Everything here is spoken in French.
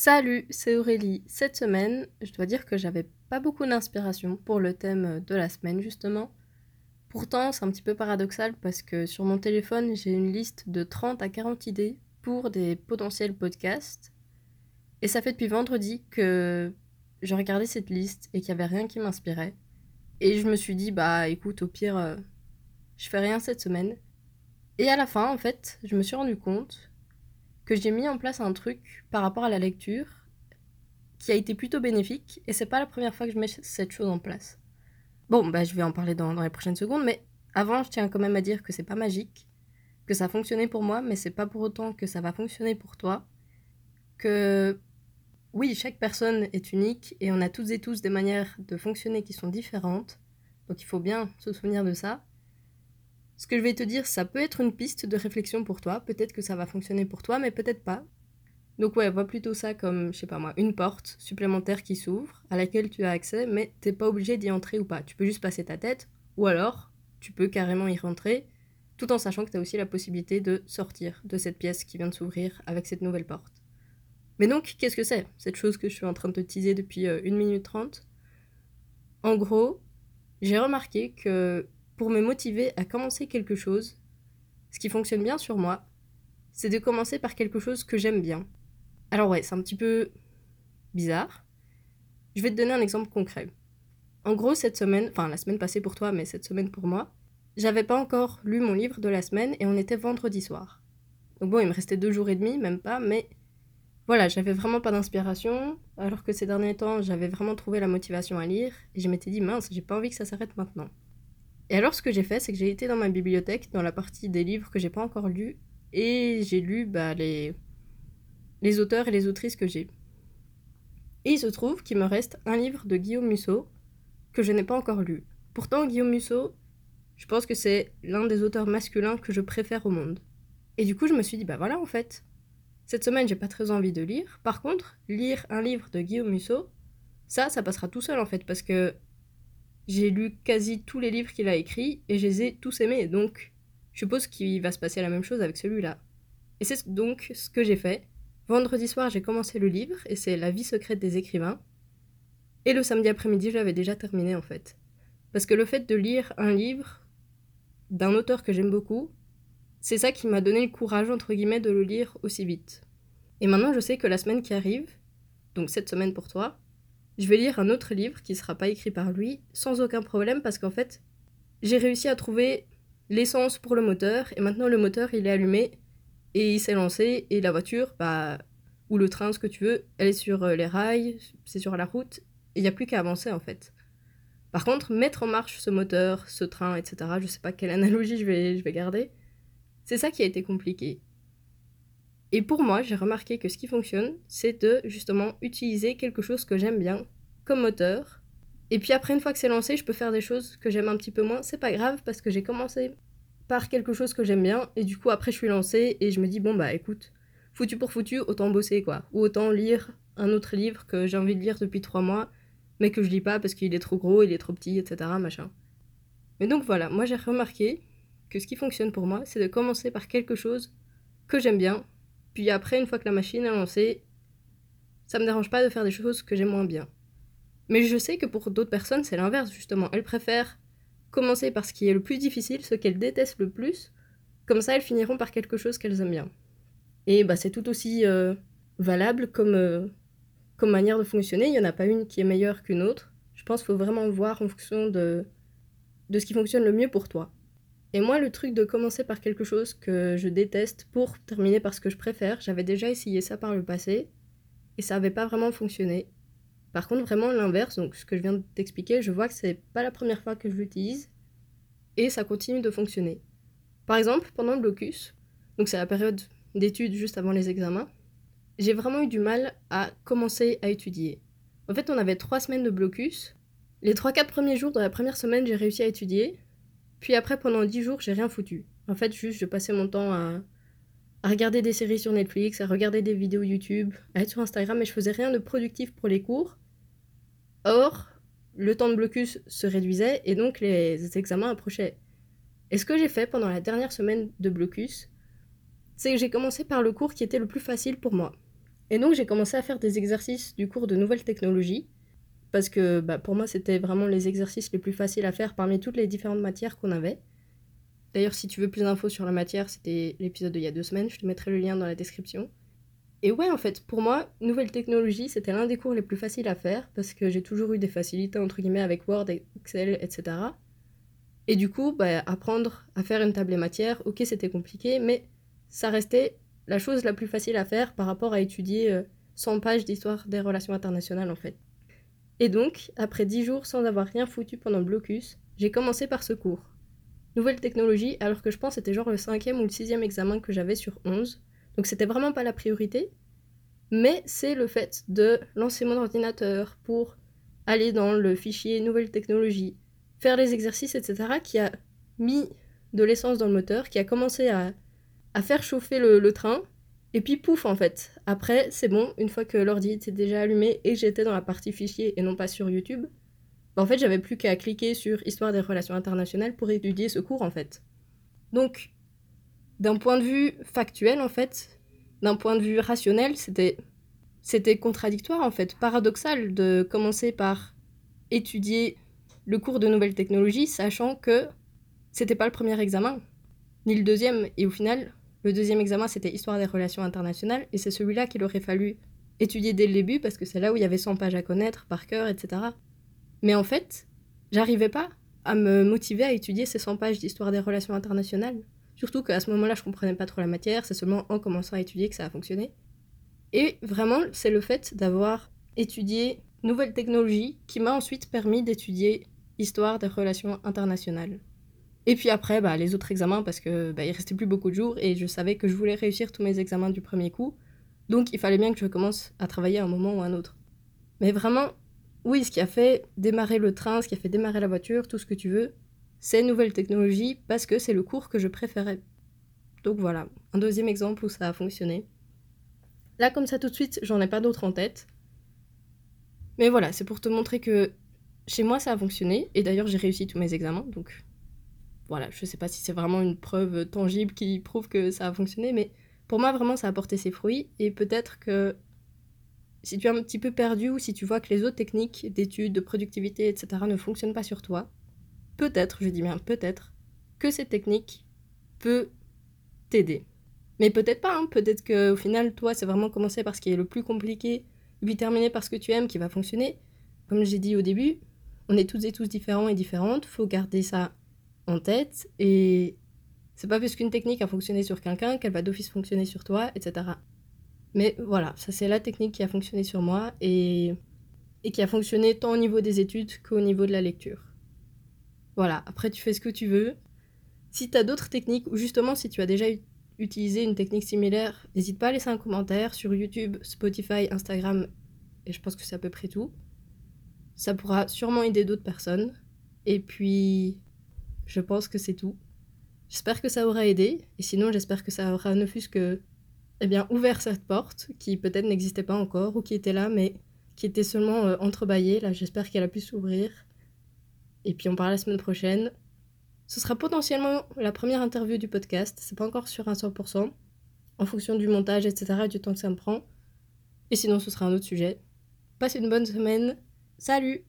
Salut, c'est Aurélie. Cette semaine, je dois dire que j'avais pas beaucoup d'inspiration pour le thème de la semaine justement. Pourtant, c'est un petit peu paradoxal parce que sur mon téléphone, j'ai une liste de 30 à 40 idées pour des potentiels podcasts. Et ça fait depuis vendredi que je regardais cette liste et qu'il n'y avait rien qui m'inspirait. Et je me suis dit, bah écoute, au pire, euh, je fais rien cette semaine. Et à la fin, en fait, je me suis rendu compte que j'ai mis en place un truc par rapport à la lecture qui a été plutôt bénéfique et c'est pas la première fois que je mets cette chose en place. Bon, bah je vais en parler dans, les prochaines secondes, mais avant, je tiens quand même à dire que c'est pas magique, que ça a fonctionné pour moi, mais c'est pas pour autant que ça va fonctionner pour toi. Que oui, chaque personne est unique et on a toutes et tous des manières de fonctionner qui sont différentes, donc il faut bien se souvenir de ça. Ce que je vais te dire, ça peut être une piste de réflexion pour toi. Peut-être que ça va fonctionner pour toi, mais peut-être pas. Donc ouais, vois plutôt ça comme, je sais pas moi, une porte supplémentaire qui s'ouvre, à laquelle tu as accès, mais t'es pas obligé d'y entrer ou pas. Tu peux juste passer ta tête, ou alors tu peux carrément y rentrer, tout en sachant que tu as aussi la possibilité de sortir de cette pièce qui vient de s'ouvrir avec cette nouvelle porte. Mais donc, qu'est-ce que c'est, cette chose que je suis en train de te teaser depuis 1 euh, minute 30 En gros, j'ai remarqué que pour me motiver à commencer quelque chose, ce qui fonctionne bien sur moi, c'est de commencer par quelque chose que j'aime bien. Alors ouais, c'est un petit peu bizarre. Je vais te donner un exemple concret. En gros, cette semaine, enfin la semaine passée pour toi, mais cette semaine pour moi, j'avais pas encore lu mon livre de la semaine et on était vendredi soir. Donc bon, il me restait deux jours et demi, même pas, mais voilà, j'avais vraiment pas d'inspiration, alors que ces derniers temps, j'avais vraiment trouvé la motivation à lire, et je m'étais dit, mince, j'ai pas envie que ça s'arrête maintenant. Et alors, ce que j'ai fait, c'est que j'ai été dans ma bibliothèque, dans la partie des livres que j'ai pas encore lus, et j'ai lu bah, les... les auteurs et les autrices que j'ai. Et il se trouve qu'il me reste un livre de Guillaume Musso que je n'ai pas encore lu. Pourtant, Guillaume Musso, je pense que c'est l'un des auteurs masculins que je préfère au monde. Et du coup, je me suis dit, bah voilà, en fait, cette semaine, j'ai pas très envie de lire. Par contre, lire un livre de Guillaume Musso, ça, ça passera tout seul en fait, parce que j'ai lu quasi tous les livres qu'il a écrits et je les ai tous aimés, donc je suppose qu'il va se passer la même chose avec celui-là. Et c'est donc ce que j'ai fait. Vendredi soir, j'ai commencé le livre, et c'est La vie secrète des écrivains. Et le samedi après-midi, je l'avais déjà terminé en fait. Parce que le fait de lire un livre d'un auteur que j'aime beaucoup, c'est ça qui m'a donné le courage, entre guillemets, de le lire aussi vite. Et maintenant, je sais que la semaine qui arrive, donc cette semaine pour toi, je vais lire un autre livre qui ne sera pas écrit par lui sans aucun problème parce qu'en fait, j'ai réussi à trouver l'essence pour le moteur et maintenant le moteur il est allumé et il s'est lancé et la voiture, bah, ou le train, ce que tu veux, elle est sur euh, les rails, c'est sur la route et il n'y a plus qu'à avancer en fait. Par contre, mettre en marche ce moteur, ce train, etc., je sais pas quelle analogie je vais, je vais garder, c'est ça qui a été compliqué. Et pour moi, j'ai remarqué que ce qui fonctionne, c'est de justement utiliser quelque chose que j'aime bien comme moteur. Et puis après, une fois que c'est lancé, je peux faire des choses que j'aime un petit peu moins. C'est pas grave parce que j'ai commencé par quelque chose que j'aime bien et du coup après je suis lancée et je me dis bon bah écoute, foutu pour foutu, autant bosser quoi. Ou autant lire un autre livre que j'ai envie de lire depuis trois mois mais que je lis pas parce qu'il est trop gros, il est trop petit, etc. machin. Mais donc voilà, moi j'ai remarqué que ce qui fonctionne pour moi, c'est de commencer par quelque chose que j'aime bien puis après, une fois que la machine est lancée, ça me dérange pas de faire des choses que j'aime moins bien. Mais je sais que pour d'autres personnes, c'est l'inverse, justement. Elles préfèrent commencer par ce qui est le plus difficile, ce qu'elles détestent le plus. Comme ça, elles finiront par quelque chose qu'elles aiment bien. Et bah, c'est tout aussi euh, valable comme, euh, comme manière de fonctionner. Il n'y en a pas une qui est meilleure qu'une autre. Je pense qu'il faut vraiment voir en fonction de, de ce qui fonctionne le mieux pour toi. Et moi, le truc de commencer par quelque chose que je déteste pour terminer par ce que je préfère, j'avais déjà essayé ça par le passé et ça n'avait pas vraiment fonctionné. Par contre, vraiment l'inverse, donc ce que je viens de t'expliquer, je vois que c'est pas la première fois que je l'utilise et ça continue de fonctionner. Par exemple, pendant le blocus, donc c'est la période d'études juste avant les examens, j'ai vraiment eu du mal à commencer à étudier. En fait, on avait trois semaines de blocus. Les trois quatre premiers jours de la première semaine, j'ai réussi à étudier. Puis après, pendant 10 jours, j'ai rien foutu. En fait, juste, je passais mon temps à, regarder des séries sur Netflix, à regarder des vidéos YouTube, à être sur Instagram, mais je faisais rien de productif pour les cours. Or, le temps de blocus se réduisait et donc les examens approchaient. Et ce que j'ai fait pendant la dernière semaine de blocus, c'est que j'ai commencé par le cours qui était le plus facile pour moi. Et donc j'ai commencé à faire des exercices du cours de nouvelles technologies, parce que bah, pour moi c'était vraiment les exercices les plus faciles à faire parmi toutes les différentes matières qu'on avait. D'ailleurs si tu veux plus d'infos sur la matière, c'était l'épisode d'il y a deux semaines, je te mettrai le lien dans la description. Et ouais, en fait, pour moi, nouvelles technologies, c'était l'un des cours les plus faciles à faire parce que j'ai toujours eu des facilités, entre guillemets, avec Word, Excel, etc. Et du coup, bah, apprendre à faire une table et matière, ok, c'était compliqué, mais ça restait la chose la plus facile à faire par rapport à étudier 100 euh, pages d'histoire des relations internationales, en fait. Et donc, après 10 jours sans avoir rien foutu pendant le blocus, j'ai commencé par ce cours. Nouvelles technologies, alors que je pense c'était genre le cinquième ou le sixième examen que j'avais sur 11. Donc c'était vraiment pas la priorité, mais c'est le fait de lancer mon ordinateur pour aller dans le fichier nouvelles technologies, faire les exercices, etc., qui a mis de l'essence dans le moteur, qui a commencé à, faire chauffer le, train, et puis pouf en fait. Après, c'est bon, une fois que l'ordi était déjà allumé et j'étais dans la partie fichier et non pas sur YouTube, bah, en fait j'avais plus qu'à cliquer sur Histoire des relations internationales pour étudier ce cours en fait. Donc d'un point de vue factuel, en fait, d'un point de vue rationnel, c'était c'était contradictoire en fait, paradoxal de commencer par étudier le cours de nouvelles technologies, sachant que c'était pas le premier examen, ni le deuxième, et au final, le deuxième examen c'était Histoire des relations internationales, et c'est celui-là qu'il aurait fallu étudier dès le début, parce que c'est là où il y avait 100 pages à connaître par cœur, etc. Mais en fait, j'arrivais pas à me motiver à étudier ces 100 pages d'Histoire des relations internationales. Surtout qu'à ce moment-là, je comprenais pas trop la matière, c'est seulement en commençant à étudier que ça a fonctionné. Et vraiment, c'est le fait d'avoir étudié nouvelles technologies qui m'a ensuite permis d'étudier histoire des relations internationales. Et puis après, bah, les autres examens, parce que bah, il restait plus beaucoup de jours et je savais que je voulais réussir tous mes examens du premier coup. Donc il fallait bien que je commence à travailler à un moment ou à un autre. Mais vraiment, oui, ce qui a fait démarrer le train, ce qui a fait démarrer la voiture, tout ce que tu veux, ces nouvelles technologies parce que c'est le cours que je préférais. Donc voilà, un deuxième exemple où ça a fonctionné. Là, comme ça tout de suite, j'en ai pas d'autres en tête. Mais voilà, c'est pour te montrer que chez moi ça a fonctionné. Et d'ailleurs, j'ai réussi tous mes examens. Donc voilà, je sais pas si c'est vraiment une preuve tangible qui prouve que ça a fonctionné. Mais pour moi, vraiment, ça a porté ses fruits. Et peut-être que si tu es un petit peu perdu ou si tu vois que les autres techniques d'études, de productivité, etc. ne fonctionnent pas sur toi, peut-être, je dis bien peut-être, que cette technique peut t'aider. Mais peut-être pas, hein. peut-être qu'au final, toi, c'est vraiment commencer par ce qui est le plus compliqué, puis terminer par ce que tu aimes qui va fonctionner. Comme j'ai dit au début, on est toutes et tous différents et différentes, faut garder ça en tête, et c'est pas parce qu'une technique a fonctionné sur quelqu'un qu'elle va d'office fonctionner sur toi, etc. Mais voilà, ça c'est la technique qui a fonctionné sur moi et, et qui a fonctionné tant au niveau des études qu'au niveau de la lecture. Voilà, après tu fais ce que tu veux. Si tu as d'autres techniques, ou justement si tu as déjà utilisé une technique similaire, n'hésite pas à laisser un commentaire sur YouTube, Spotify, Instagram, et je pense que c'est à peu près tout. Ça pourra sûrement aider d'autres personnes. Et puis, je pense que c'est tout. J'espère que ça aura aidé, et sinon j'espère que ça aura ne fût-ce que eh bien, ouvert cette porte, qui peut-être n'existait pas encore, ou qui était là, mais qui était seulement euh, entrebâillée. Là, j'espère qu'elle a pu s'ouvrir. Et puis on parle la semaine prochaine. Ce sera potentiellement la première interview du podcast. C'est pas encore sûr à 100%. En fonction du montage, etc. et du temps que ça me prend. Et sinon, ce sera un autre sujet. Passez une bonne semaine. Salut